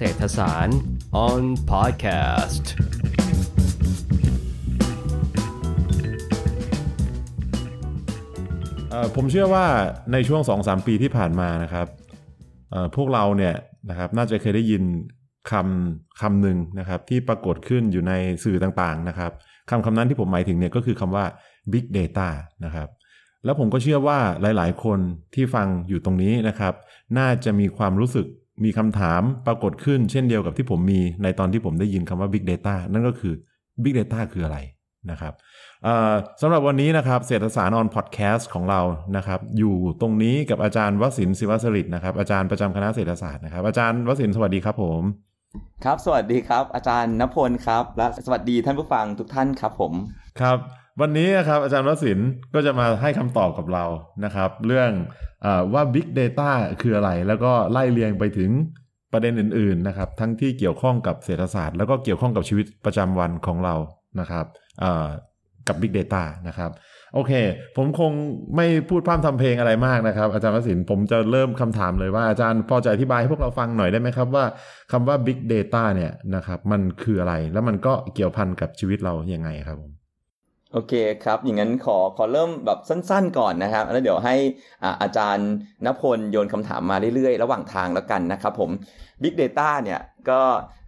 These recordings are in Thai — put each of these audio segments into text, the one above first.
เศรษฐศาสตร์ on podcast ผมเชื่อว่าในช่วง 2-3 ปีที่ผ่านมานะครับพวกเราเนี่ยนะครับน่าจะเคยได้ยินคำคำหนึ่งนะครับที่ปรากฏขึ้นอยู่ในสื่อต่างๆนะครับคำคำนั้นที่ผมหมายถึงเนี่ยก็คือคำว่า big data นะครับแล้วผมก็เชื่อว่าหลายๆ คนที่ฟังอยู่ตรงนี้นะครับ น่าจะมีความรู้สึก มีคำถามปรากฏขึ้นเช่นเดียวกับที่ผมมีในตอนที่ผมได้ยินคำว่า big data นั่นก็คือ big data คืออะไรนะครับสำหรับวันนี้นะครับเศรษฐศาสตร์ on podcast ของเรานะครับอยู่ตรงนี้กับอาจารย์วสินศิวสริตนะครับอาจารย์ประจำคณะเศรษฐศาสตร์นะครับอาจารย์วสินสวัสดีครับผมครับ สวัสดีครับ อาจารย์นพลครับ และสวัสดีท่านผู้ฟังทุกท่านครับผมครับ วันนี้นะครับอาจารย์วสินก็จะมาให้คำตอบกับเรานะครับ เรื่องอว่า Big Data คืออะไร แล้วก็ไล่เรียงไปถึงประเด็นอื่นๆนะครับ ทั้งที่เกี่ยวข้องกับเศรษฐศาสตร์ แล้วก็เกี่ยวข้องกับชีวิตประจำวันของเรานะครับกับ Big Data นะครับโอเค ผมคงไม่พูดพร่ำทำเพลงอะไรมากนะครับ อาจารย์วสินผมจะเริ่มคำถามเลยว่าอาจารย์พอจะอธิบายให้พวกเราฟังหน่อยได้ไหมครับว่าคำว่า Big Data เนี่ยนะครับมันคืออะไรแล้วมันก็เกี่ยวพันกับชีวิตเรายัางไงครับผม โอเคครับ อย่างนั้นขอขอเริ่มแบบสั้นๆก่อนนะครับ แล้วเดี๋ยวให้อาอาจารย์ณพลโยนคำถามมาเรื่อยๆ ระหว่างทางแล้วกันนะครับผม Big Data เนี่ยก็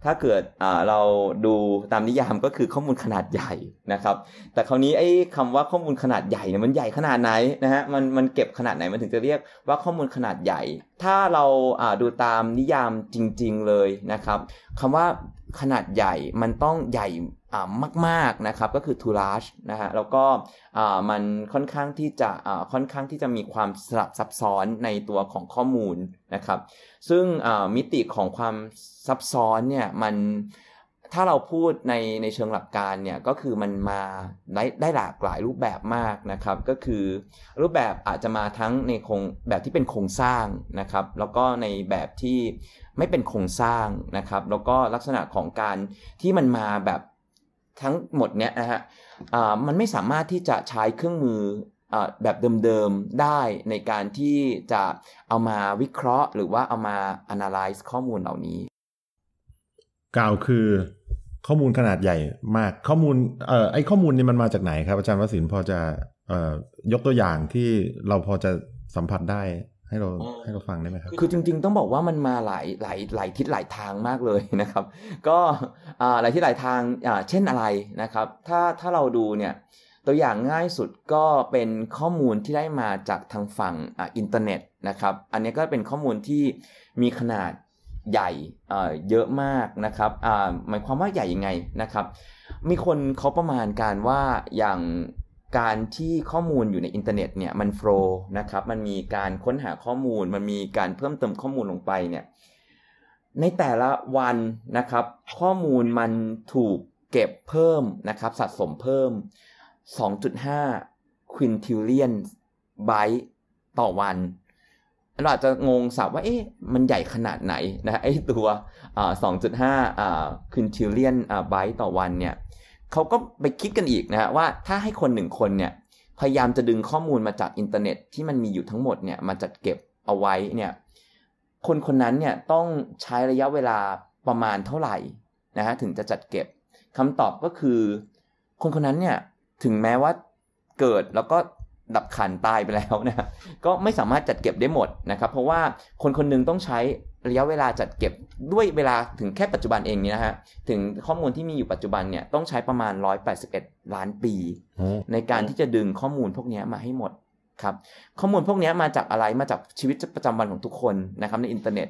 ถ้าเกิดเราดูตามนิยามก็คือข้อมูลขนาดใหญ่นะครับ แต่คราวนี้ไอ้คำว่าข้อมูลขนาดใหญ่เนี่ยมันใหญ่ขนาดไหนนะฮะมันมันเก็บขนาดไหนมันถึงจะเรียกว่าข้อมูลขนาดใหญ่ ถ้าเราดูตามนิยามจริง ๆเลยนะครับคำว่าขนาดใหญ่มันต้องใหญ่ มากๆนะครับก็คือ too large นะฮะแล้วก็มันค่อนข้างที่จะค่อนข้างที่จะมีความสลับซับซ้อนในตัวของข้อมูลนะครับ ซึ่งมิติของความซับซ้อนเนี่ยมันถ้าเราพูดในในเชิงหลักการเนี่ยก็คือมันมาได้ได้หลากหลายรูปแบบมากนะครับ ก็คือรูปแบบอาจจะมาทั้งในโครงแบบที่เป็นโครงสร้างนะครับ แล้วก็ในแบบที่ไม่เป็นโครงสร้างนะครับ แล้วก็ลักษณะของการที่มันมาแบบ ทั้งหมดเนี้ยนะฮะมันไม่สามารถที่จะใช้เครื่องมือแบบเดิมๆได้ในการที่จะเอามาวิเคราะห์ หรือว่าเอามา analyze ข้อมูลเหล่านี้ กล่าวคือข้อมูลขนาดใหญ่มากข้อมูลเอ่อไอข้อมูลนี้มันมาจากไหนครับ อาจารย์วสินพอจะเอ่อยกตัวอย่างที่เราพอจะสัมผัสได้ ให้เราให้เราฟังได้ไหมครับ คือจริง ๆ ต้องบอกว่ามันมาหลายหลายหลายทิศหลายทางมากเลยนะครับ ก็หลายทิศหลายทางเช่นอะไรนะครับ ถ้าถ้าเราดูเนี่ยตัวอย่างง่ายสุดก็เป็นข้อมูลที่ได้มาจากทางฝั่งอินเทอร์เน็ตนะครับ อันนี้ก็เป็นข้อมูลที่มีขนาดใหญ่เยอะมากนะครับหมายความว่าใหญ่ยังไงนะครับ มีคนเขาประมาณการว่าอย่าง การที่ข้อมูลอยู่ในอินเทอร์เน็ตเนี่ยมันโฟล์นะครับมันมีการค้นหาข้อมูล มันมีการเพิ่มเติมข้อมูลลงไปเนี่ยในแต่ละวันนะครับ ข้อมูลมันถูกเก็บเพิ่มนะครับสะสมเพิ่ม 2.5 quintillion byte ต่อวัน เราอาจจะงงสับว่าเอ๊ะมันใหญ่ขนาดไหนนะไอ้ตัว 2.5 quintillion byte ต่อวันเนี่ย เขาก็ไปคิดกันอีกนะฮะว่าถ้าให้คนหนึ่งคนเนี่ยพยายามจะดึงข้อมูลมาจากอินเทอร์เน็ตที่มันมีอยู่ทั้งหมดเนี่ยมาจัดเก็บเอาไว้เนี่ยคนคนนั้นเนี่ยต้องใช้ระยะเวลาประมาณเท่าไหร่นะฮะถึงจะจัดเก็บคำตอบก็คือ คนคนนั้นเนี่ยถึงแม้ว่าเกิดแล้วก็ดับขันตายไปแล้วนะก็ไม่สามารถจัดเก็บได้หมดนะครับ เพราะว่าคนคนนึงต้องใช้ ระยะเวลาจัดเก็บด้วยเวลาถึงแค่ปัจจุบันเองนี่นะฮะถึงข้อมูลที่มีอยู่ปัจจุบันเนี่ยต้องใช้ประมาณ 181 ล้านปี ในการที่จะดึงข้อมูลพวกนี้มาให้หมดครับข้อมูลพวกนี้มาจากอะไรมาจากชีวิตประจำวันของทุกคนนะครับในอินเทอร์เน็ต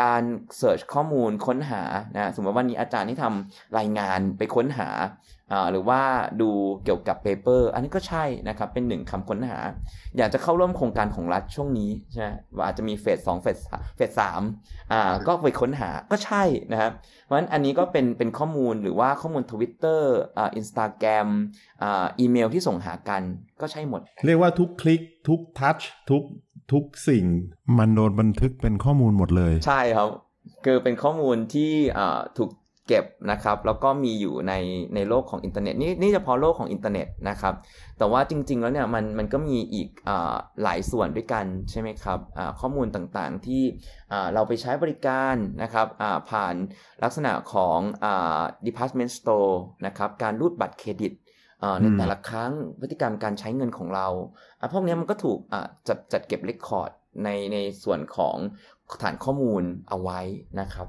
การเสิร์ชข้อมูลค้นหานะสมมติว่าวันนี้อาจารย์ที่ทำรายงานไปค้นหา หรือว่าดูเกี่ยวกับ paper อันนี้ก็ใช่นะครับ เป็นหนึ่งคำค้นหา อยากจะเข้าร่วมโครงการของรัฐช่วงนี้ใช่ไหมว่าอาจจะมีเฟสสองเฟสเฟสสามอ่าก็ไปค้นหาก็ใช่นะครับ เพราะฉะนั้นอันนี้ก็เป็นเป็นข้อมูลหรือว่าข้อมูลทวิตเตอร์อ่าอินสตาแกรมอ่าอีเมลที่ส่งหากันก็ใช่หมด เรียกว่าทุกคลิกทุก touch ทุก ทุกสิ่งมันโดนบันทึกเป็นข้อมูลหมดเลย ใช่ครับ คือเป็นข้อมูลที่ถูกเก็บนะครับ แล้วก็มีอยู่ในในโลกของอินเทอร์เน็ตนี่นี่เฉพาะโลกของอินเทอร์เน็ตนะครับ แต่ว่าจริง ๆ แล้วเนี่ยมันมันก็มีอีกอหลายส่วนด้วยกันใช่ไหมครับข้อมูลต่างๆที่เราไปใช้บริการนะครับผ่านลักษณะของ department store นะครับการรูดบัตรเครดิต ในแต่ละครั้งพฤติกรรมการใช้เงินของเราพวกนี้มันก็ถูกจัดจัดเก็บ record ในในส่วนของฐานข้อมูลเอาไว้นะครับ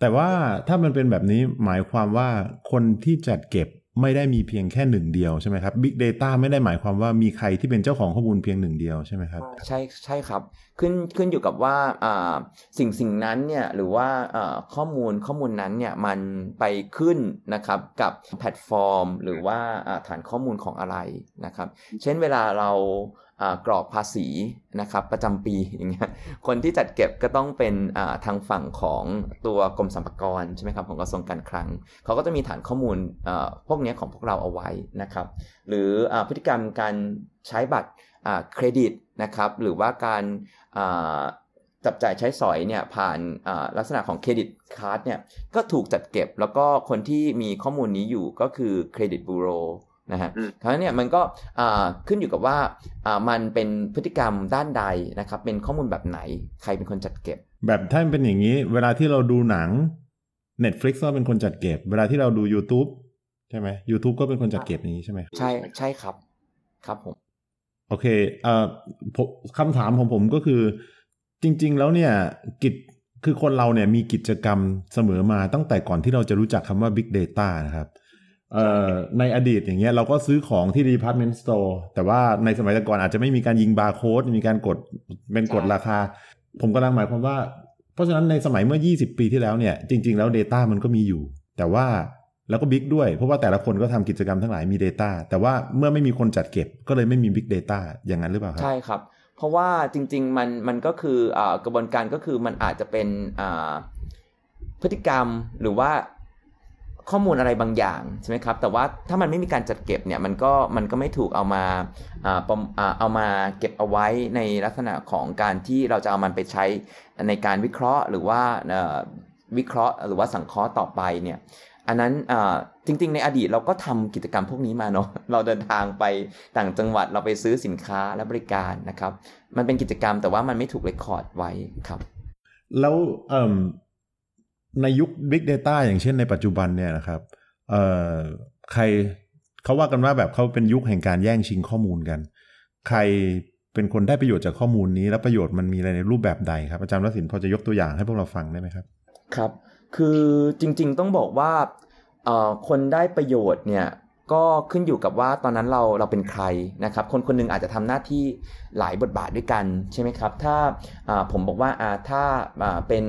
แต่ว่าถ้ามันเป็นแบบนี้หมายความว่าคนที่จัดเก็บ ไม่ได้มีเพียงแค่หนึ่งเดียวใช่ไหมครับ Big Data ไม่ได้หมายความว่ามีใครที่เป็นเจ้าของข้อมูลเพียงหนึ่งเดียวใช่ไหมครับ ใช่ใช่ครับ ขึ้นขึ้นอยู่กับว่าสิ่งสิ่งนั้นเนี่ยหรือว่าข้อมูลข้อมูลนั้นเนี่ยมันไปขึ้นนะครับกับแพลตฟอร์ม หรือว่าฐานข้อมูลของอะไรนะครับ เช่นเวลาเรา กรอกภาษีนะครับประจำปีอย่างเงี้ยคนที่จัดเก็บก็ต้องเป็นทางฝั่งของตัวกรมสรรพากรใช่ไหมครับของกระทรวงการคลังเขาก็จะมีฐานข้อมูลพวกนี้ของพวกเราเอาไว้นะครับหรือพฤติกรรมการใช้บัตรเครดิตนะครับหรือว่าการจับจ่ายใช้สอยเนี่ยผ่านลักษณะของเครดิตการ์ดเนี่ยก็ถูกจัดเก็บแล้วก็คนที่มีข้อมูลนี้อยู่ก็คือเครดิตบูโร นะฮะเพราะฉะนั้นเนี่ยมันก็ขึ้นอยู่กับว่ามันเป็นพฤติกรรมด้านใดนะครับ เป็นข้อมูลแบบไหนใครเป็นคนจัดเก็บ แบบถ้าเป็นอย่างนี้ เวลาที่เราดูหนัง Netflix ก็เป็นคนจัดเก็บ เวลาที่เราดู YouTube ใช่ไหม YouTube ก็เป็นคนจัดเก็บนี้ใช่ไหมใช่ใช่ครับครับผม โอเคเอ่อคำถามของผมก็คือ จริง ๆ แล้วเนี่ยกิจคือคนเราเนี่ยมีกิจกรรมเสมอมาตั้งแต่ก่อนที่เราจะรู้จักคำว่า Big Data นะครับ ในอดีตอย่างเงี้ยเราก็ซื้อของที่ department store แต่ว่าในสมัยก่อนอาจจะไม่มีการยิงบาร์โค้ดมีการกดเป็นกดราคา ผมกำลังหมายความว่า เพราะฉะนั้นในสมัยเมื่อ 20 ปีที่แล้วเนี่ย จริง ๆ แล้ว Data มันก็มีอยู่ แต่ว่าแล้วก็บิ๊กด้วย เพราะว่าแต่ละคนก็ทำกิจกรรมทั้งหลายมี Data แต่ว่าเมื่อไม่มีคนจัดเก็บก็เลยไม่มี Big Data อย่างนั้นหรือเปล่าครับ ใช่ครับ เพราะว่าจริง ๆ มันมันก็คืออกระบวนการก็คือมันอาจจะเป็นพฤติกรรมหรือว่า ข้อมูลอะไรบางอย่างใช่ไหมครับ แต่ว่าถ้ามันไม่มีการจัดเก็บเนี่ยมันก็มันก็ไม่ถูกเอามาเอามาเก็บเอาไว้ในลักษณะของการที่เราจะเอามันไปใช้ในการวิเคราะห์หรือว่าวิเคราะห์หรือว่าสังเคราะห์ต่อไปเนี่ยอันนั้นจริง ๆ ในอดีตเราก็ทำกิจกรรมพวกนี้มาเนาะเราเดินทางไปต่างจังหวัดเราไปซื้อสินค้าและบริการนะครับ มันเป็นกิจกรรมแต่ว่ามันไม่ถูกเรคคอร์ดไว้ครับ แล้ว ในยุค Big Data อย่างเช่นในปัจจุบันเนี่ยนะครับเอ่อใครเขาว่ากันว่าแบบเขาเป็นยุคแห่งการแย่งชิงข้อมูลกัน ใครเป็นคนได้ประโยชน์จากข้อมูลนี้ และประโยชน์มันมีอะไรในรูปแบบใดครับอาจารย์รัศินพอจะยกตัวอย่างให้พวกเราฟังได้ไหมครับ ครับ คือจริงๆต้องบอกว่าคนได้ประโยชน์เนี่ย ก็ขึ้นอยู่กับว่าตอนนั้นเราเราเป็นใครนะครับ คนคนนึงอาจจะทำหน้าที่หลายบทบาทด้วยกันใช่ไหมครับ ถ้าผมบอกว่าถ้าเป็น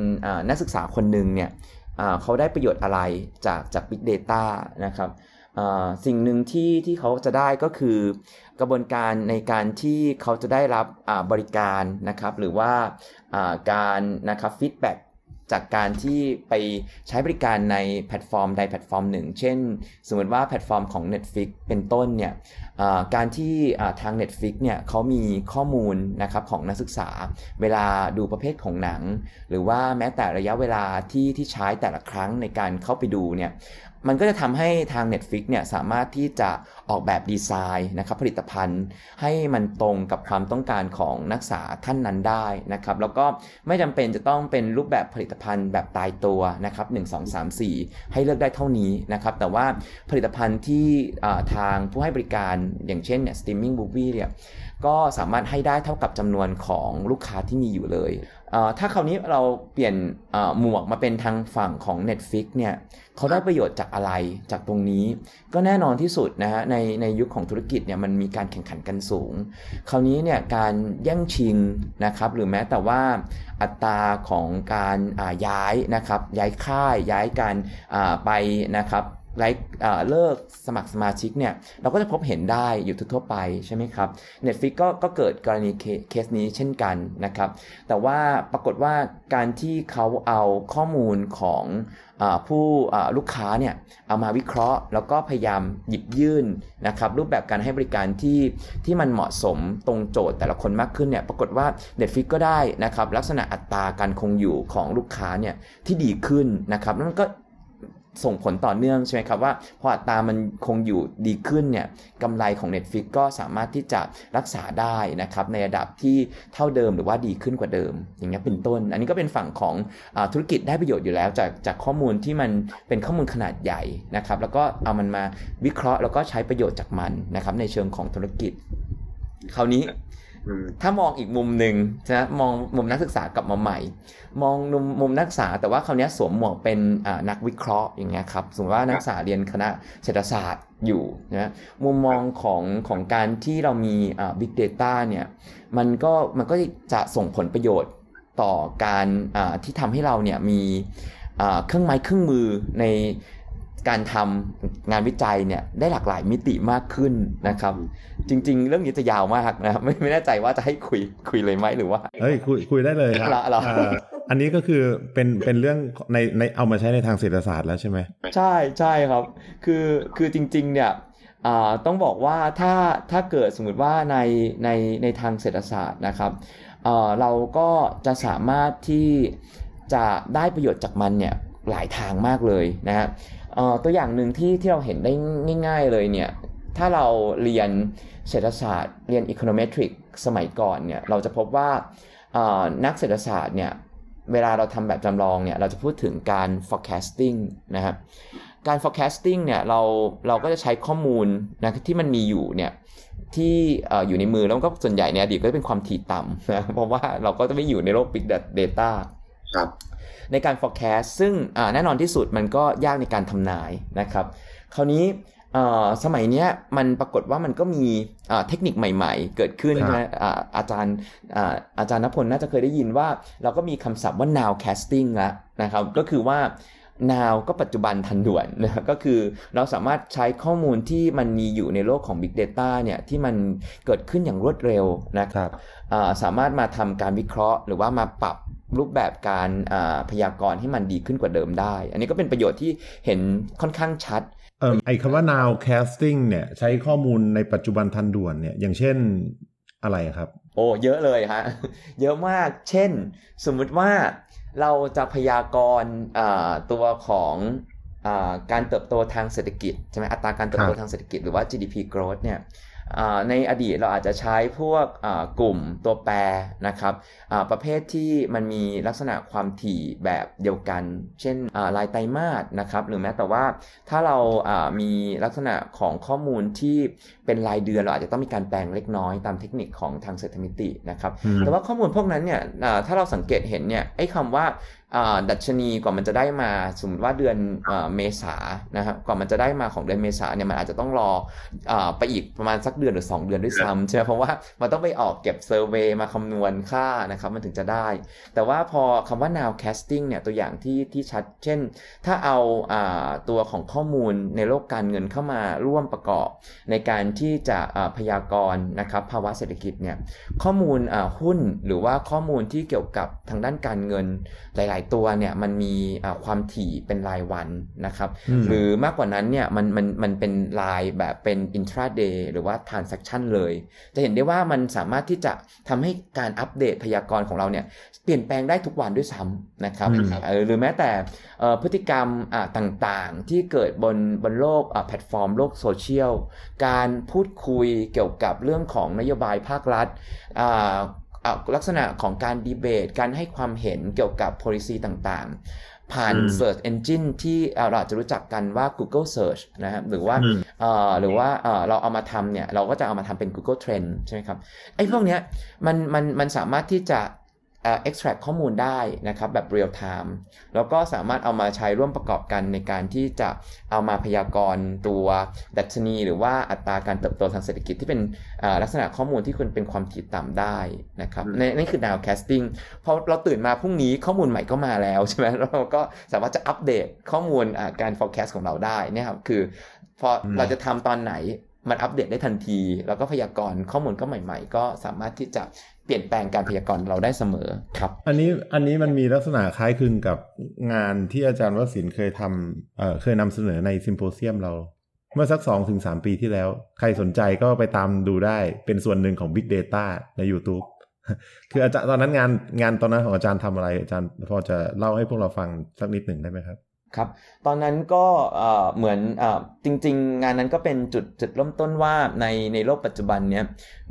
นักศึกษาคนหนึ่งเนี่ยเขาได้ประโยชน์อะไรจากจาก Big Data นะครับสิ่งหนึ่งที่ที่เขาจะได้ก็คือกระบวนการในการที่เขาจะได้รับบริการนะครับ หรือว่าการนะครับ feedback จากการที่ไปใช้บริการในแพลตฟอร์มใดแพลตฟอร์มหนึ่ง เช่น สมมติว่าแพลตฟอร์มของ Netflix เป็นต้นเนี่ยการที่ทาง Netflix เนี่ยเขามีข้อมูลนะครับของนักศึกษา เวลาดูประเภทของหนัง หรือว่าแม้แต่ระยะเวลาที่ที่ใช้แต่ละครั้งในการเข้าไปดูเนี่ย มันก็จะทำให้ทาง Netflix เนี่ยสามารถที่จะออกแบบดีไซน์นะครับผลิตภัณฑ์ให้มันตรงกับความต้องการของนักศึกษาท่านนั้นได้นะครับแล้วก็ไม่จำเป็นจะต้องเป็นรูปแบบผลิตภัณฑ์แบบตายตัวนะครับ1 2 3 4 ให้เลือกได้เท่านี้นะครับแต่ว่าผลิตภัณฑ์ที่ทางผู้ให้บริการอย่างเช่นเนี่ย streaming movie เนี่ย ก็สามารถให้ได้เท่ากับจำนวนของลูกค้าที่มีอยู่เลย ถ้าคราวนี้เราเปลี่ยนหมวกมาเป็นทางฝั่งของ Netflix เนี่ยเขาได้ประโยชน์จากอะไรจากตรงนี้ ก็แน่นอนที่สุดนะฮะในในยุคของธุรกิจเนี่ยมันมีการแข่งขันกันสูง คราวนี้เนี่ยการแย่งชิงนะครับหรือแม้แต่ว่าอัตราของการย้ายนะครับย้ายค่ายย้ายการไปนะครับ ไลค์เลิกสมัครสมาชิกเนี่ยเราก็จะพบเห็นได้อยู่ทั่วไปใช่ไหมครับ Netflix ก็ก็เกิดกรณีเคสนี้เช่นกันนะครับ แต่ว่าปรากฏว่าการที่เขาเอาข้อมูลของอผู้ลูกค้าเนี่ยเอามาวิเคราะห์ แล้วก็พยายามหยิบยื่นนะครับรูปแบบการให้บริการที่ที่มันเหมาะสมตรงโจทย์แต่ละคนมากขึ้นเนี่ยปรากฏว่า Netflix ก็ได้นะครับลักษณะอัตราการคงอยู่ของลูกค้าเนี่ยที่ดีขึ้นนะครับนั่นก็ ส่งผลต่อเนื่องใช่ไหมครับว่าพออัตรามันคงอยู่ดีขึ้นเนี่ยกำไรของ Netflix ก็สามารถที่จะรักษาได้นะครับในระดับที่เท่าเดิมหรือว่าดีขึ้นกว่าเดิม อย่างเงี้ยเป็นต้น อันนี้ก็เป็นฝั่งของอธุรกิจได้ประโยชน์อยู่แล้วจากจากข้อมูลที่มันเป็นข้อมูลขนาดใหญ่นะครับแล้วก็เอามันมาวิเคราะห์แล้วก็ใช้ประโยชน์จากมันนะครับในเชิงของธุรกิจคราวนี้ ถ้ามองอีกมุมหนึ่งนะมองมุมนักศึกษากลับมาใหม่ มองมุมมุมนักศึกษาแต่ว่าคราวนี้สวมหมวกเป็นนักวิเคราะห์อย่างเงี้ยครับสมมติว่านักศึกษาเรียนคณะเศรษฐศาสตร์อยู่นะมุมมองของของการที่เรามีอ่า big data เนี่ยมันก็มันก็จะส่งผลประโยชน์ต่อการที่ทำให้เราเนี่ยมีเครื่องไม้เครื่องมือใน การทำงานวิจัยเนี่ยได้หลากหลายมิติมากขึ้นนะครับ จริง ๆ เรื่องนี้จะยาวมากนะครับไม่ไม่แน่ใจว่าจะให้คุยคุยเลยไหมหรือว่าเฮ้ยคุยคุยได้เลยครับเหรอเหรอาอันนี้ก็คือเป็นเป็นเรื่องในในเอามาใช้ในทางเศรษฐศาสตร์แล้วใช่ไหมใช่ใช่ครับ คือคือจริง ๆ เนี่ยอ่าต้องบอกว่าถ้าถ้าเกิดสมมติว่าในในในทางเศรษฐศาสตร์นะครับเอ่อเราก็จะสามารถที่จะได้ประโยชน์จากมันเนี่ยหลายทางมากเลยนะฮะเอ่อ ตัวอย่างหนึ่งที่ที่เราเห็นได้ง่าย ๆเลยเนี่ยถ้าเราเรียนเศรษฐศาสตร์ เรียน econometric สมัยก่อนเนี่ยเราจะพบว่านักเศรษฐศาสตร์เนี่ยเวลาเราทำแบบจำลองเนี่ยเราจะพูดถึงการ forecasting นะครับการ forecasting เนี่ยเราเราก็จะใช้ข้อมูลนะที่มันมีอยู่เนี่ยที่ออยู่ในมือแล้วก็ส่วนใหญ่ในอดีตก็จะเป็นความถี่ต่ำนะเพราะว่าเราก็จะไม่อยู่ในโลก big data ครับในการ forecast ซึ่งอ่าแน่นอนที่สุดมันก็ยากในการทำนายนะครับ คราวนี้เอ่อสมัยเนี้ยมันปรากฏว่ามันก็มีอ่าเทคนิคใหม่ ๆ เกิดขึ้นครับนะอ่าอาจารย์อ่าอาจารย์นพลน่าจะเคยได้ยินว่า เราก็มีคำศัพท์ว่า now casting แล้วนะครับ ก็คือว่า now ก็ปัจจุบันทันด่วนนะก็คือเราสามารถใช้ข้อมูลที่มันมีอยู่ในโลกของ Big Data เนี่ยที่มันเกิดขึ้นอย่างรวดเร็วนะครับอ่าสามารถมาทำการวิเคราะห์หรือว่ามาปรับ รูปแบบการอ่าพยากรณ์ให้มันดีขึ้นกว่าเดิมได้ อันนี้ก็เป็นประโยชน์ที่เห็นค่อนข้างชัดเอ่อไอคำว่า now casting เนี่ยใช้ข้อมูลในปัจจุบันทันด่วนเนี่ยอย่างเช่นอะไรครับ โอ้เยอะเลยฮะ เยอะมาก เช่น สมมุติว่าเราจะพยากรณ์อ่าตัวของอาการเติบโตทางเศรษฐกิจใช่ไหมอัตราการเติบโตครับทางเศรษฐกิจหรือว่า GDP growth เนี่ยอ่า ในอดีตเราอาจจะใช้พวกกลุ่มตัวแปรนะครับประเภทที่มันมีลักษณะความถี่แบบเดียวกัน เช่นลายไตรมาสนะครับหรือแม้แต่ว่าถ้าเรามีลักษณะของข้อมูลที่ เป็นรายเดือนเราอาจจะต้องมีการแปลงเล็กน้อยตามเทคนิคของทางเศรษฐมิตินะครับอืมแต่ว่าข้อมูลพวกนั้นเนี่ยอ่าถ้าเราสังเกตเห็นเนี่ยไอ้คำว่าอ่าดัชนีกว่ามันจะได้มาสมมติว่าเดือนอ่าเมษานะครับกว่ามันจะได้มาของเดือนเมษาเนี่ยมันอาจจะต้องรออาไปอีกประมาณสักเดือนหรือ 2 เดือนด้วยซ้ำใช่ไหมเพราะว่ามันต้องไปออกเก็บเซอร์เวยมาคำนวณค่านะครับมันถึงจะได้ แต่ว่าพอคำว่า now casting เนี่ยตัวอย่างที่ที่ชัด เช่น ถ้าเอาอ่าตัวของข้อมูลในโลกการเงินเข้ามาร่วมประกอบในการที่จะอ่าพยากรณ์นะครับภาวะเศรษฐกิจเนี่ยข้อมูลอ่าหุ้นหรือว่าข้อมูลที่เกี่ยวกับทางด้านการเงินหลาย ๆ ตัวเนี่ยมันมีอ่าความถี่เป็นรายวันนะครับอืมหรือมากกว่านั้นเนี่ยมันมันมันเป็นรายแบบเป็น intraday หรือว่า transaction เลย จะเห็นได้ว่ามันสามารถที่จะทำให้การอัปเดตพยากรณ์ของเราเนี่ยเปลี่ยนแปลงได้ทุกวันด้วยซ้ำนะครับอืมเออหรือแม้แต่เอ่อพฤติกรรมอ่าต่าง ๆ ที่เกิดบนบนโลกอ่าแพลตฟอร์มโลกโซเชียลการพูดคุยเกี่ยวกับเรื่องของนโยบายภาครัฐอ่าอ่าลักษณะของการดีเบต การให้ความเห็นเกี่ยวกับ policy ต่างๆ ผ่านอืม Search Engine ที่อ่าเราอาจจะรู้จักกันว่า Google Search นะครับหรือว่าอืมเอ่อหรือว่าเอ่อเราเอามาทำเนี่ย เราก็จะเอามาทำเป็น Google Trend ใช่ไหมครับ ไอ้พวกเนี้ยมันมันมันสามารถที่จะเอ่อ extract ข้อมูลได้นะครับแบบ real time แล้วก็สามารถเอามาใช้ร่วมประกอบกันในการที่จะเอามาพยากรณ์ตัวดัชนี หรือว่าอัตราการเติบโตทางเศรษฐกิจที่เป็นเอ่อลักษณะข้อมูลที่คุณเป็นความถี่ต่ำได้นะครับในนี่คือ nowcasting พอเราตื่นมาพรุ่งนี้ข้อมูลใหม่ก็มาแล้วใช่ไหมเราก็สามารถจะอัปเดตข้อมูลอ่าการ forecast ของเราได้เนี่ยครับคือพออืมเราจะทำตอนไหนมันอัปเดตได้ทันที แล้วก็พยากรณ์ข้อมูลก็ใหม่ ๆ ก็สามารถที่จะ เปลี่ยนแปลงการพยากรณ์เราได้เสมอครับ อันนี้อันนี้มันมีลักษณะคล้ายคลึงกับงานที่อาจารย์วสินเคยทำเเคยนำเสนอในซิมโพเซียมเรา เมื่อสักสองถึงสามปีที่แล้ว ใครสนใจก็ไปตามดูได้เป็นส่วนหนึ่งของ Big Data ใน YouTube คืออาจารย์ตอนนั้นงานงานตอนนั้นของอาจารย์ทำอะไรอาจารย์พอจะเล่าให้พวกเราฟังสักนิดหนึ่งได้ไหมครับ ครับตอนนั้นก็เอ่อเหมือนเอ่อจริง ๆ งานนั้นก็เป็นจุดจุดเริ่มต้นว่าในในโลกปัจจุบันเนี้ย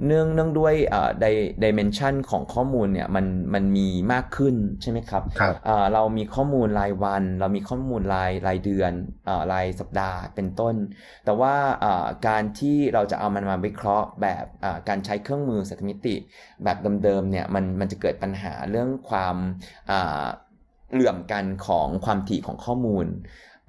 เนื่องเนื่องด้วยเอ่อไดดิเมนชันของข้อมูลเนี่ยมันมันมีมากขึ้นใช่ไหมครับครับเอ่อเรามีข้อมูลรายวัน เรามีข้อมูลรายรายเดือนเอ่อรายสัปดาห์เป็นต้น แต่ว่าเอ่อการที่เราจะเอามันมาวิเคราะห์แบบเอ่อการใช้เครื่องมือสถิติมิติแบบเดิมๆเนี่ยมันมันจะเกิดปัญหาเรื่องความอ่า เหลื่อมกันของความถี่ของข้อมูล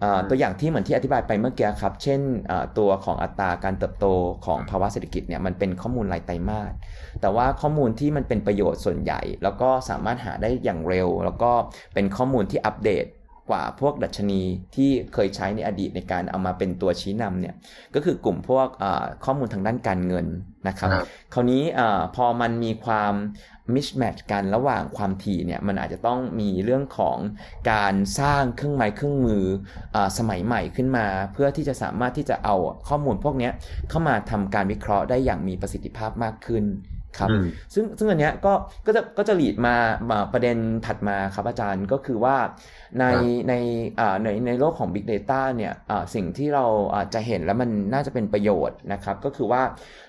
อ่าตัวอย่างที่เหมือนที่อธิบายไปเมื่อกี้ครับ เช่นอ่าตัวของอัตราการเติบโตของภาวะเศรษฐกิจเนี่ยมันเป็นข้อมูลรายไตรมาสแต่ว่าข้อมูลที่มันเป็นประโยชน์ส่วนใหญ่ แล้วก็สามารถหาได้อย่างเร็ว แล้วก็เป็นข้อมูลที่อัปเดตกว่าพวกดัชนีที่เคยใช้ในอดีตในการเอามาเป็นตัวชี้นำเนี่ยก็คือกลุ่มพวกอ่าข้อมูลทางด้านการเงินนะครับ ครับคราวนี้อาพอมันมีความ มิชแมทกันระหว่างความถี่เนี่ยมันอาจจะต้องมีเรื่องของการสร้างเครื่องไม้เครื่องมืออสมัยใหม่ขึ้นมา เพื่อที่จะสามารถที่จะเอาข้อมูลพวกนี้เข้ามาทำการวิเคราะห์ได้อย่างมีประสิทธิภาพมากขึ้น ครับอืมซึ่งซึ่งอันเนี้ยก็ก็จะก็จะหลีดมามาประเด็นถัดมาครับอาจารย์ก็คือว่าในครับในอ่าในในโลกของ Big Data เนี่ยอ่าสิ่งที่เราอ่าจะเห็นแล้วมันน่าจะเป็นประโยชน์นะครับ ก็คือว่า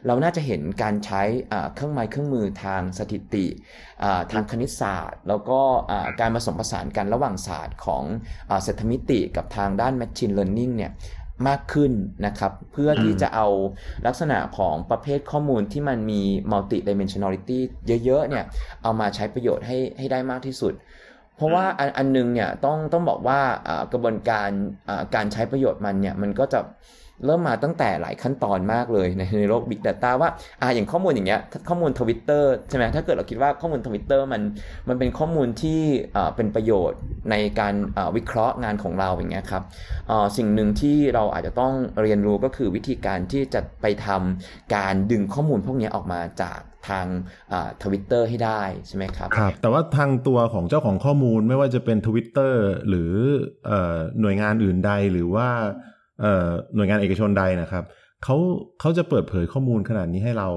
เราน่าจะเห็นการใช้อ่าเครื่องไม้เครื่องมือทางสถิติอ่าทางคณิตศาสตร์ แล้วก็อ่าการผสมผสานกันระหว่างศาสตร์ของอ่าเศรษฐมิติกับทางด้าน Machine Learning เนี่ย มากขึ้นนะครับ เพื่อที่จะเอาลักษณะของประเภทข้อมูลที่มันมี multi dimensionality เยอะๆเนี่ยเอามาใช้ประโยชน์ให้ให้ได้มากที่สุด เพราะว่าอันอันหนึ่งเนี่ยต้องต้องบอกว่าอ่ากระบวนการอ่าการใช้ประโยชน์มันเนี่ยมันก็จะ เริ่มมาตั้งแต่หลายขั้นตอนมากเลยในในโลก Big Data ว่าอ่าอย่างข้อมูลอย่างเงี้ยข้อมูลทวิตเตอร์ใช่ไหมถ้าเกิดเราคิดว่าข้อมูลทวิตเตอร์มันมันเป็นข้อมูลที่อ่าเป็นประโยชน์ในการอ่าวิเคราะห์งานของเราอย่างเงี้ยครับอ่าสิ่งหนึ่งที่เราอาจจะต้องเรียนรู้ก็คือวิธีการที่จะไปทำการดึงข้อมูลพวกนี้ออกมาจากทางทวิตเตอร์ให้ได้ใช่ไหมครับครับ แต่ว่าทางตัวของเจ้าของข้อมูลไม่ว่าจะเป็น Twitter หรือเอ่อหน่วยงานอื่นใดหรือว่า หน่วยงานเอกชนใดนะครับเขาเขาจะเปิดเผยข้อมูลขนาดนี้ให้เรา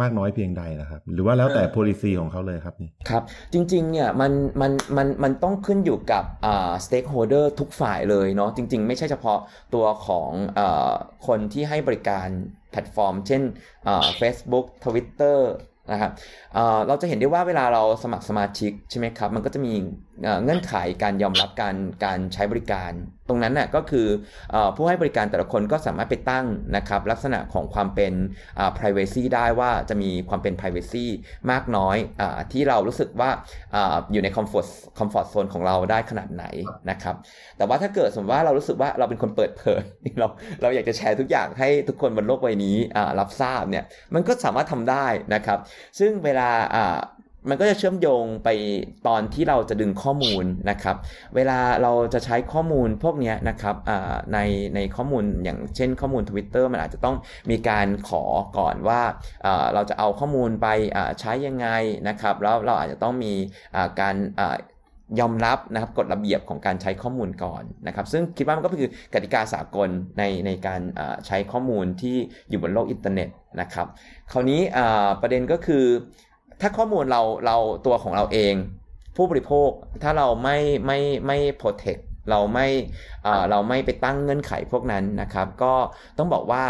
มากน้อยเพียงใดนะครับ หรือว่าแล้วแต่ policy ของเขาเลยครับนี่ครับจริงๆเนี่ยมันมันมันมันต้องขึ้นอยู่กับอ่า stakeholder ทุกฝ่ายเลยเนาะจริง ๆ ไม่ใช่เฉพาะตัวของอ่าคนที่ให้บริการแพลตฟอร์ม เช่นอ่า Facebook Twitter นะครับอ่าเราจะเห็นได้ว่าเวลาเราสมัครสมาชิกใช่ไหมครับ มันก็จะมีเงื่อนไขการยอมรับการการใช้บริการ ตรงนั้นน่ะก็คือผู้ให้บริการแต่ละคนก็สามารถไปตั้งนะครับลักษณะของความเป็น privacy ได้ว่าจะมีความเป็น privacy มากน้อยอที่เรารู้สึกว่าออยู่ใน comfort comfort zone ของเราได้ขนาดไหนนะครับแต่ว่าถ้าเกิดสมมติว่าเรารู้สึกว่าเราเป็นคนเปิดเผยเราเราอยากจะแชร์ทุกอย่างให้ทุกคนบนโลกใบนี้รับทราบเนี่ยมันก็สามารถทำได้นะครับ ซึ่งเวลา มันก็จะเชื่อมโยงไปตอนที่เราจะดึงข้อมูลนะครับ เวลาเราจะใช้ข้อมูลพวกนี้นะครับในในข้อมูลอย่างเช่นข้อมูล Twitter มันอาจจะต้องมีการขอก่อนว่าเราจะเอาข้อมูลไปใช้ยังไงนะครับ แล้วเราอาจจะต้องมีการยอมรับนะครับกฎระเบียบของการใช้ข้อมูลก่อนนะครับ ซึ่งคิดว่ามันก็คือกติกาสากลในในการใช้ข้อมูลที่อยู่บนโลกอินเทอร์เน็ตนะครับ คราวนี้ประเด็นก็คือ ถ้าข้อมูลเราเราตัวของเราเอง ผู้บริโภคถ้าเราไม่ไม่ไม่ protect เราไม่เราไม่ไปตั้งเงื่อนไขพวกนั้นนะครับ ก็ต้องบอกว่า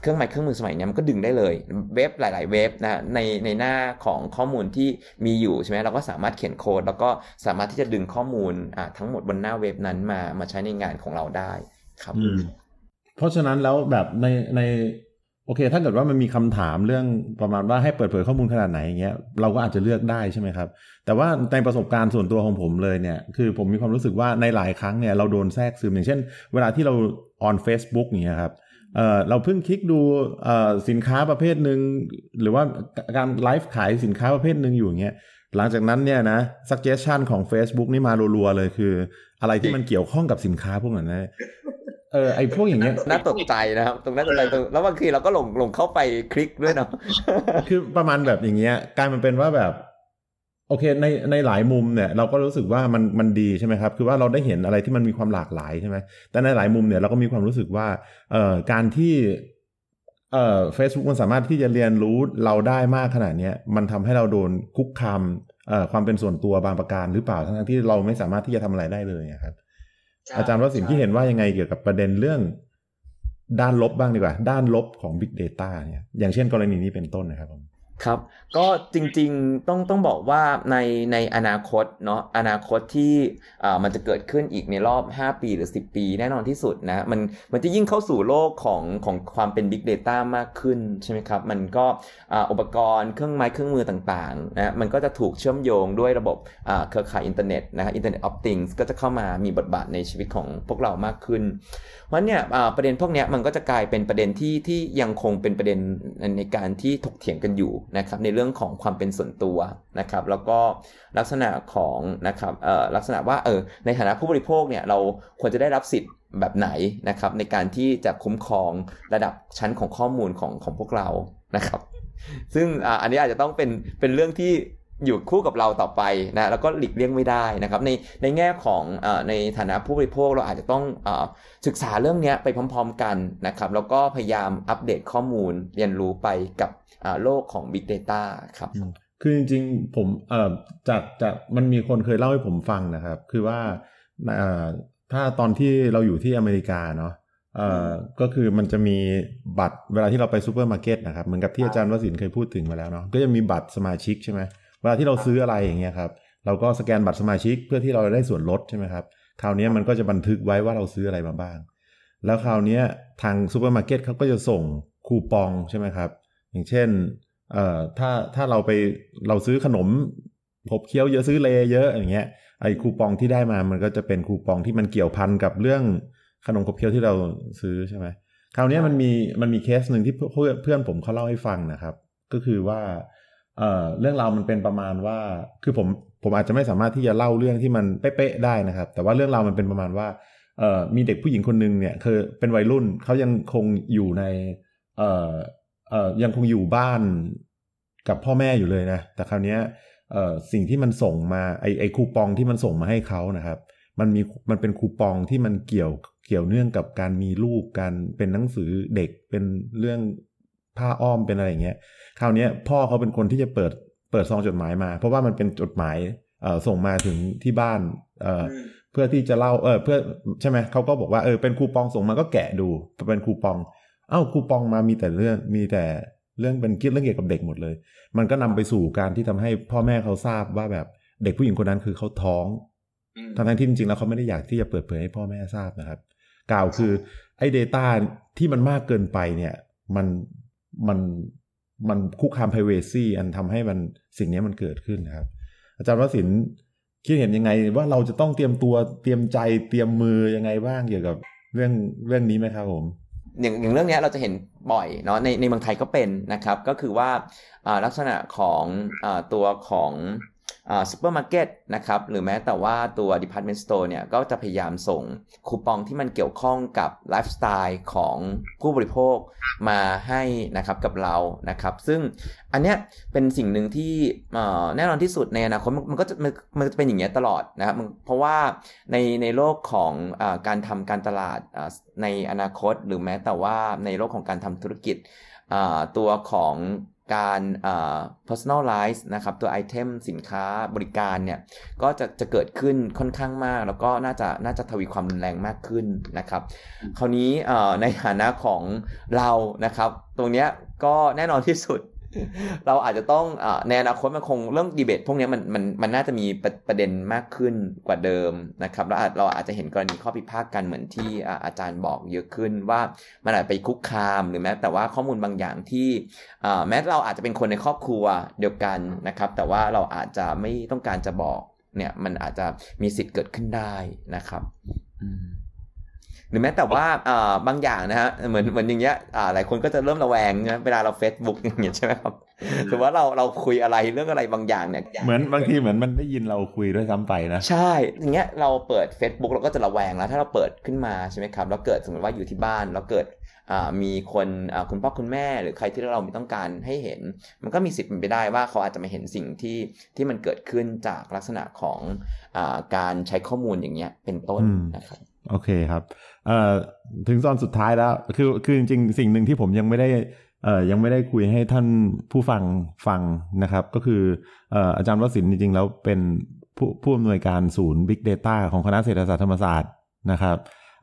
เครื่องไม้เครื่องมือสมัยนี้มันก็ดึงได้เลย เว็บหลาย ๆ เว็บนะในในหน้าของข้อมูลที่มีอยู่ใช่ไหมเราก็สามารถเขียนโค้ดแล้วก็สามารถที่จะดึงข้อมูลทั้งหมดบนหน้าเว็บนั้นมามาใช้ในงานของเราได้ครับเพราะฉะนั้นแล้วแบบในใน โอเค ถ้าเกิดว่ามันมีคำถามเรื่องประมาณว่าให้เปิดเผยข้อมูลขนาดไหนอย่างเงี้ยเราก็อาจจะเลือกได้ใช่ไหมครับ แต่ว่าในประสบการณ์ส่วนตัวของผมเลยเนี่ย คือผมมีความรู้สึกว่าในหลายครั้งเนี่ยเราโดนแทรกซึมอย่างเช่น เวลาที่เรา on Facebook อย่างเงี้ยครับเอ่อเราเพิ่งคลิกดูเออสินค้าประเภทหนึ่งหรือว่าการไลฟ์ขายสินค้าประเภทหนึ่งอยู่อย่างเงี้ยหลังจากนั้นเนี่ยนะ suggestion ของ Facebook นี่มารัวๆเลยคือ อะไรที่มันเกี่ยวข้องกับสินค้าพวกนั้นนะ เออไอพวกอย่างเงี้ยน่าตกใจนะครับตรงน่าตกใจตรงแล้วบางทีเราก็หลงหลงเข้าไปคลิกด้วยเนาะคือประมาณแบบอย่างเงี้ยกลายมันเป็นว่าแบบ โอเคในในหลายมุมเนี่ย เราก็รู้สึกว่ามันมันดีใช่ไหมครับ คือว่าเราได้เห็นอะไรที่มันมีความหลากหลายใช่ไหมแต่ในหลายมุมเนี่ยเราก็มีความรู้สึกว่าเอ่อการที่เอ่อ Facebook มันสามารถที่จะเรียนรู้เราได้มากขนาดเนี้ยมันทำให้เราโดนคุกคามเอ่อความเป็นส่วนตัวบางประการหรือเปล่าทั้งๆที่เราไม่สามารถที่จะทำอะไรได้เลยอะครับ อาจารย์วสินที่เห็นว่ายังไงเกี่ยวกับประเด็นเรื่อง ด้านลบบ้างดีกว่า ด้านลบของ Big Data เนี่ยอย่างเช่นกรณีนี้เป็นต้นนะครับผม ครับ ก็จริงๆต้องต้องบอกว่าในในอนาคตเนาะอนาคตที่มันจะเกิดขึ้นอีกในรอบ 5 ปีหรือ 10 ปี แน่นอนที่สุดนะ มันมันจะยิ่งเข้าสู่โลกของของความเป็น Big Data มากขึ้นใช่ไหมครับ มันก็อุปกรณ์เครื่องไม้เครื่องมือต่างๆนะมันก็จะถูกเชื่อมโยงด้วยระบบเครือข่ายอินเทอร์เน็ตนะฮะ Internet of Things ก็จะเข้ามามีบทบาทในชีวิตของพวกเรามากขึ้นเพราะเนี่ยประเด็นพวกนี้มันก็จะกลายเป็นประเด็นที่ที่ยังคงเป็นประเด็นในการที่ถกเถียงกันอยู่นะครับในเรื่องของความเป็นส่วนตัวนะครับ แล้วก็ลักษณะของนะครับเอ่อลักษณะว่าเออในฐานะผู้บริโภคเนี่ยเราควรจะได้รับสิทธิ์แบบไหนนะครับ ในการที่จะคุ้มครองระดับชั้นของข้อมูลของของพวกเรานะครับ ซึ่งอันนี้อาจจะต้องเป็นเป็นเรื่องที่อยู่คู่กับเราต่อไปนะแล้วก็หลีกเลี่ยงไม่ได้นะครับ ในในแง่ของอในฐานะผู้บริโภคเราอาจจะต้องอาศึกษาเรื่องนี้ไปพร้อม ๆ กันนะครับ แล้วก็พยายามอัปเดตข้อมูลเรียนรู้ไปกับ โลกของ Big Data ครับคือจริงๆผมเอ่อจากจากมันมีคนเคยเล่าให้ผมฟังนะครับ คือว่าเอ่อถ้าตอนที่เราอยู่ที่อเมริกาเนาะเอ่อก็คือมันจะมีบัตรเวลาที่เราไปซูเปอร์มาร์เก็ตนะครับเหมือนกับที่อาจารย์วสินเคยพูดถึงมาแล้วเนาะก็จะมีบัตรสมาชิกใช่ไหมเวลาที่เราซื้ออะไรอย่างเงี้ยครับเราก็สแกนบัตรสมาชิกเพื่อที่เราจะได้ส่วนลดใช่ไหมครับคราวนี้มันก็จะบันทึกไว้ว่าเราซื้ออะไรมาบ้าง แล้วคราวนี้ทางซูเปอร์มาร์เก็ตเขาก็จะส่งคูปองใช่ไหมครับ อย่างเช่นเอ่อถ้าถ้าเราไปเราซื้อขนมขบเคี้ยวเยอะซื้อเลย์เยอะอย่างเงี้ยไอ้คูปองที่ได้มามันก็จะเป็นคูปองที่มันเกี่ยวพันกับเรื่องขนมขบเคี้ยวที่เราซื้อใช่ไหมคราวนี้มันมีมันมีเคสหนึ่งที่เพื่อนเพื่อนผมเขาเล่าให้ฟังนะครับ ก็คือว่าเอ่อเรื่องราวมันเป็นประมาณว่า คือผมผมอาจจะไม่สามารถที่จะเล่าเรื่องที่มันเป๊ะๆได้นะครับ แต่ว่าเรื่องราวมันเป็นประมาณว่าเอ่อมีเด็กผู้หญิงคนหนึ่งเนี่ยคือเป็นวัยรุ่นเขายังคงอยู่ในเอ่อ เอ่อยังคงอยู่บ้านกับพ่อแม่อยู่เลยนะ แต่คราวเนี้ยเอ่อสิ่งที่มันส่งมาไอไอคูปองที่มันส่งมาให้เขานะครับ มันมีมันเป็นคูปองที่มันเกี่ยวเกี่ยวเนื่องกับการมีลูกการเป็นหนังสือเด็กเป็นเรื่องผ้าอ้อมเป็นอะไรอย่างเงี้ยคราวเนี้ยพ่อเขาเป็นคนที่จะเปิดเปิดซองจดหมายมา เพราะว่ามันเป็นจดหมายเอ่อส่งมาถึงที่บ้านเอ่อเพื่อที่จะเล่าเออเพื่อใช่ไหมเขาก็บอกว่าเออเป็นคูปองส่งมาก็แกะดูเป็นคูปอง เอ้าคูปองมามีแต่เรื่องมีแต่เรื่องเป็นเรื่องเกี่ยวกับเด็กหมดเลย มันก็นำไปสู่การที่ทำให้พ่อแม่เขาทราบว่าแบบเด็กผู้หญิงคนนั้นคือเขาท้องทั้งๆที่จริงๆแล้วเขาไม่ได้อยากที่จะเปิดเผยให้พ่อแม่ทราบนะครับ กล่าวคือไอ้ Data ที่มันมากเกินไปเนี่ยมันมันมันคุกคาม privacy อันทำให้มันสิ่งนี้มันเกิดขึ้นนะครับ อาจารย์วสินทร์คิดเห็นยังไงว่าเราจะต้องเตรียมตัวเตรียมใจเตรียมมือยังไงบ้างเกี่ยวกับเรื่องเรื่องนี้ไหมครับผม อย่างอย่างเรื่องนี้เราจะเห็นบ่อยเนาะในในเมืองไทยก็เป็นนะครับ ก็คือว่าลักษณะของอตัวของ ซูเปอร์มาร์เก็ตนะครับหรือแม้แต่ว่าตัว Department Store เนี่ยก็จะพยายามส่งคูปองที่มันเกี่ยวข้องกับไลฟ์สไตล์ของผู้บริโภคมาให้นะครับกับเรานะครับซึ่งอันเนี้ยเป็นสิ่งหนึ่งที่แน่นอนที่สุดในอนาคตมันก็จะมันจะเป็นอย่างเงี้ยตลอดนะครับเพราะว่าในในโลกของอการทำการตลาดในอนาคต หรือแม้แต่ว่าในโลกของการทำธุรกิจตัวของ การอ่า personalize นะครับตัวไอเทมสินค้าบริการเนี่ยก็จะจะเกิดขึ้นค่อนข้างมาก แล้วก็น่าจะน่าจะทวีความรุนแรงมากขึ้นนะครับ คราวนี้อ่อในฐานะของเรานะครับ ตรงเนี้ยก็แน่นอนที่สุด เราอาจจะต้องอในอนาคตมันคงเรื่องดีเบต พวกนี้มันมันมันน่าจะมีประประเด็นมากขึ้นกว่าเดิมนะครับแล้วอาจเราอาจจะเห็นกรณีข้อพิพาทกันเหมือนที่อาจารย์บอกเยอะขึ้นว่ามันอาจไปคุกคามหรือแม้แต่ว่าข้อมูลบางอย่างที่แม้เราอาจจะเป็นคนในครอบครัวเดียวกันนะครับ แต่ว่าเราอาจจะไม่ต้องการจะบอกเนี่ยมันอาจจะมีสิทธิ์เกิดขึ้นได้นะครับ อืม หรือแม้แต่ว่าอ่าบางอย่างนะฮะเหมือนเหมือนอย่างเงี้ยอ่าหลายคนก็จะเริ่มระแวงนะเวลาเรา Facebook อย่างเงี้ยใช่ไหมครับหรือว่าเราเราคุยอะไรเรื่องอะไรบางอย่างเนี่ยเหมือนบางทีเหมือนมันได้ยินเราคุยด้วยซ้ำไปนะ ใช่ อย่างเงี้ยเราเปิด Facebook เราก็จะระแวงแล้ว ถ้าเราเปิดขึ้นมาใช่ไหมครับแล้วเกิดสมมติว่าอยู่ที่บ้านแล้วเกิดอ่ามีคนอ่าคุณพ่อคุณแม่หรือใครที่เราไม่ต้องการให้เห็น มันก็มีสิทธิ์เป็นไปได้ว่าเขาอาจจะมาเห็นสิ่งที่ที่มันเกิดขึ้นจากลักษณะของอ่าการใช้ข้อมูลอย่างเงี้ยเป็นต้นอืมนะครับ โอเคครับเอ่อถึงตอนสุดท้ายแล้ว คือคือจริงๆ สิ่งหนึ่งที่ผมยังไม่ได้เอ่อยังไม่ได้คุยให้ท่านผู้ฟังฟังนะครับ ก็คือเอ่ออาจารย์วสินจริงๆ แล้วเป็นผู้ผู้อำนวยการศูนย์ Big Data ของคณะเศรษฐศาสตร์ธรรมศาสตร์นะครับ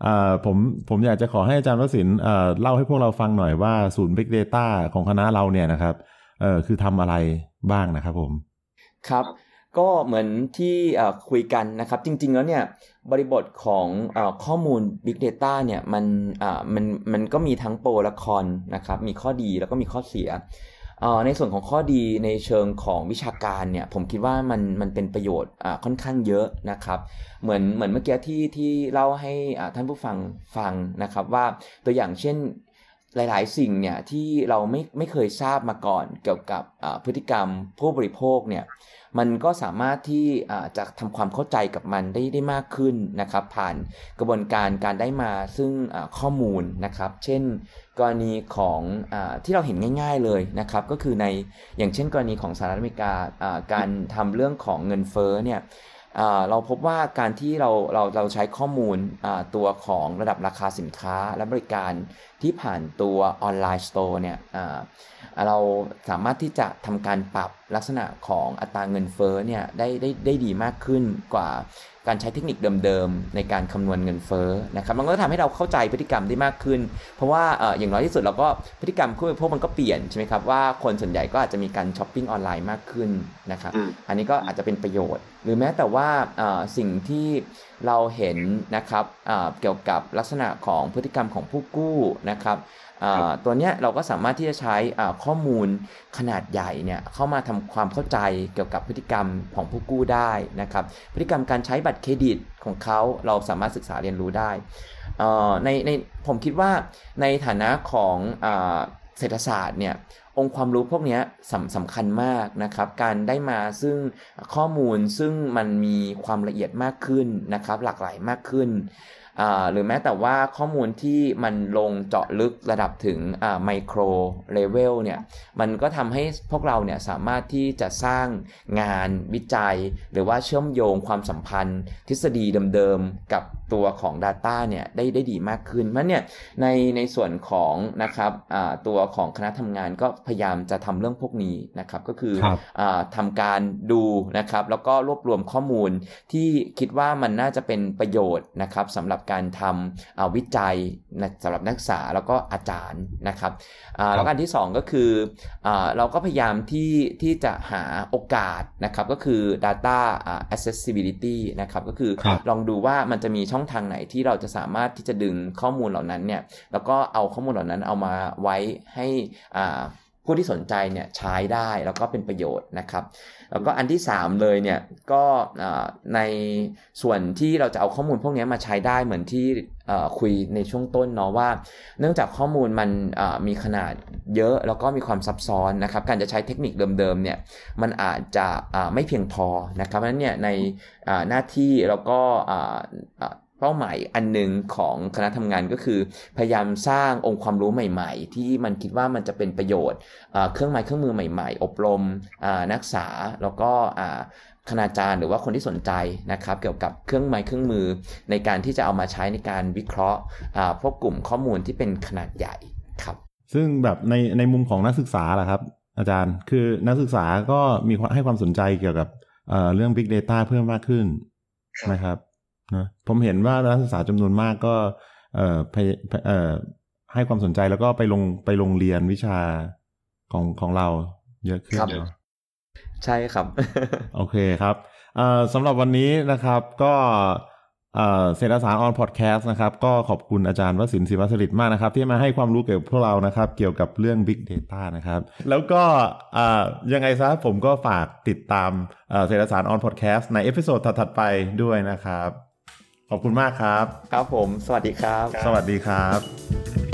เอ่อผมผมอยากจะขอให้อาจารย์วสินเอ่อเล่าให้พวกเราฟังหน่อยว่าศูนย์ Big Data ของคณะเราเนี่ยนะครับเอ่อคือทำอะไรบ้างนะครับผม ครับ ก็เหมือนที่คุยกันนะครับ จริง ๆ แล้วเนี่ยบริบทของอข้อมูล Big Data เนี่ยมันมันมันก็มีทั้งโปรและคอนนะครับ มีข้อดีแล้วก็มีข้อเสียในส่วนของข้อดีในเชิงของวิชาการเนี่ยผมคิดว่ามันมันเป็นประโยชน์ค่อนข้างเยอะนะครับ เหมือนเหมือนเมื่อกี้ที่ที่เล่าให้ท่านผู้ฟังฟังนะครับว่าตัวอย่างเช่นหลายๆ สิ่งเนี่ยที่เราไม่ไม่เคยทราบมาก่อนเกี่ยวกับพฤติกรรมผู้บริโภคเนี่ย มันก็สามารถที่จะทำความเข้าใจกับมันได้ได้มากขึ้นนะครับ ผ่านกระบวนการการได้มาซึ่งข้อมูลนะครับ เช่นกรณีของอที่เราเห็นง่าย ๆเลยนะครับ ก็คือในอย่างเช่นกรณีของสหรัฐอเมริกาการทำเรื่องของเงินเฟ้อเนี่ยเราพบว่าการที่เราเราเราใช้ข้อมูลตัวของระดับราคาสินค้าและบริการ ที่ผ่านตัว online store เนี่ยอ่าเราสามารถที่จะทำการปรับลักษณะของอัตราเงินเฟ้อเนี่ยได้ได้ได้ดีมากขึ้นกว่าการใช้เทคนิคเดิมๆ ในการคำนวณเงินเฟ้อนะครับมันก็ทำให้เราเข้าใจพฤติกรรมได้มากขึ้น เพราะว่าเอ่ออย่างน้อยที่สุดเราก็พฤติกรรมผู้บริโภคมันก็เปลี่ยนใช่ไหมครับว่าคนส่วนใหญ่ก็อาจจะมีการช้อปปิ้งออนไลน์มากขึ้นนะครับอืมอันนี้ก็อาจจะเป็นประโยชน์ หรือแม้แต่ว่าเอ่อสิ่งที่ เราเห็นนะครับเอ่อเกี่ยวกับลักษณะของพฤติกรรมของผู้กู้นะครับเอ่อตัวเนี้ยเราก็สามารถที่จะใช้อ่าข้อมูลขนาดใหญ่เนี่ยเข้ามาทำความเข้าใจเกี่ยวกับพฤติกรรมของผู้กู้ได้นะครับ พฤติกรรมการใช้บัตรเครดิตของเขาเราสามารถศึกษาเรียนรู้ได้เอ่อในในผมคิดว่าในฐานะของอ่า เศรษฐศาสตร์เนี่ยองค์ความรู้พวกนี้สำสำคัญมากนะครับ การได้มาซึ่งข้อมูลซึ่งมันมีความละเอียดมากขึ้นนะครับ หลากหลายมากขึ้น หรือแม้แต่ว่าข้อมูลที่มันลงเจาะลึกระดับถึงไมโครเลเวลเนี่ยมันก็ทำให้พวกเราเนี่ยสามารถที่จะสร้างงานวิจัย หรือว่าเชื่อมโยงความสัมพันธ์ ทฤษฎีเดิมๆ กับตัวของ Data เนี่ยได้ได้ดีมากขึ้นเพราะเนี่ยในในส่วนของนะครับอ่าตัวของคณะทำงานก็พยายามจะทำเรื่องพวกนี้นะครับก็คือครับอาทำการดูนะครับแล้วก็รวบรวมข้อมูลที่คิดว่ามันน่าจะเป็นประโยชน์นะครับสำหรับการทำอ่าวิจัยนะสำหรับนักศึกษาแล้วก็อาจารย์นะครับอ่าแล้วก็อันที่สองก็คืออาเราก็พยายามที่ที่จะหาโอกาสนะครับก็คือ data อ่า accessibility นะครับก็คือครับลองดูว่ามันจะมีช่องทางไหนที่เราจะสามารถที่จะดึงข้อมูลเหล่านั้นเนี่ยแล้วก็เอาข้อมูลเหล่านั้นเอามาไว้ให้อ่า ผู้ที่สนใจเนี่ยใช้ได้แล้วก็เป็นประโยชน์นะครับ แล้วก็อันที่ 3 เลยเนี่ยก็ในส่วนที่เราจะเอาข้อมูลพวกนี้มาใช้ได้เหมือนที่คุยในช่วงต้นเนาะว่า เนื่องจากข้อมูลมันมีขนาดเยอะแล้วก็มีความซับซ้อนนะครับ การจะใช้เทคนิคเดิมๆเนี่ยมันอาจจะไม่เพียงพอนะครับเพราะฉะนั้นเนี่ยในหน้าที่แล้วก็ เป้าหมายอันหนึ่งของคณะทำงานก็คือ พยายามสร้างองค์ความรู้ใหม่ ๆ ที่มันคิดว่ามันจะเป็นประโยชน์อ่าเครื่องไม้เครื่องมือใหม่ ๆ อบรมอ่านักศึกษาแล้วก็อ่าคณาจารย์หรือว่าคนที่สนใจนะครับ เกี่ยวกับเครื่องไม้เครื่องมือ ในการที่จะเอามาใช้ในการวิเคราะห์อ่าพวกกลุ่มข้อมูลที่เป็นขนาดใหญ่ครับ ซึ่งแบบในในมุมของนักศึกษาล่ะครับ อาจารย์คือนักศึกษาก็มีความให้ความสนใจเกี่ยวกับเอ่อเรื่อง Big Data เพิ่มมากขึ้นนะครับ นะผมเห็นว่านักศึกษาจำนวนมากก็เอ่อพยเอ่อให้ความสนใจแล้วก็ไปลงไปลงเรียนวิชาของของเราเยอะขึ้นครับเนอะใช่ครับ โอเคครับเอ่อสำหรับวันนี้นะครับก็เอ่อเศรษฐศาสตร์ออนพอดแคสต์นะครับ ก็ขอบคุณอาจารย์วสินทร์ศิวสลิดมากนะครับ ที่มาให้ความรู้เกี่ยวกับพวกเรานะครับ เกี่ยวกับเรื่อง Big Data นะครับ แล้วก็อ่ายังไงซะผมก็ฝากติดตามเอ่อเศรษฐศาสตร์ on podcast ใน episode ถัดๆไปด้วยนะครับ ขอบคุณมากครับ ครับผม สวัสดีครับ สวัสดีครับ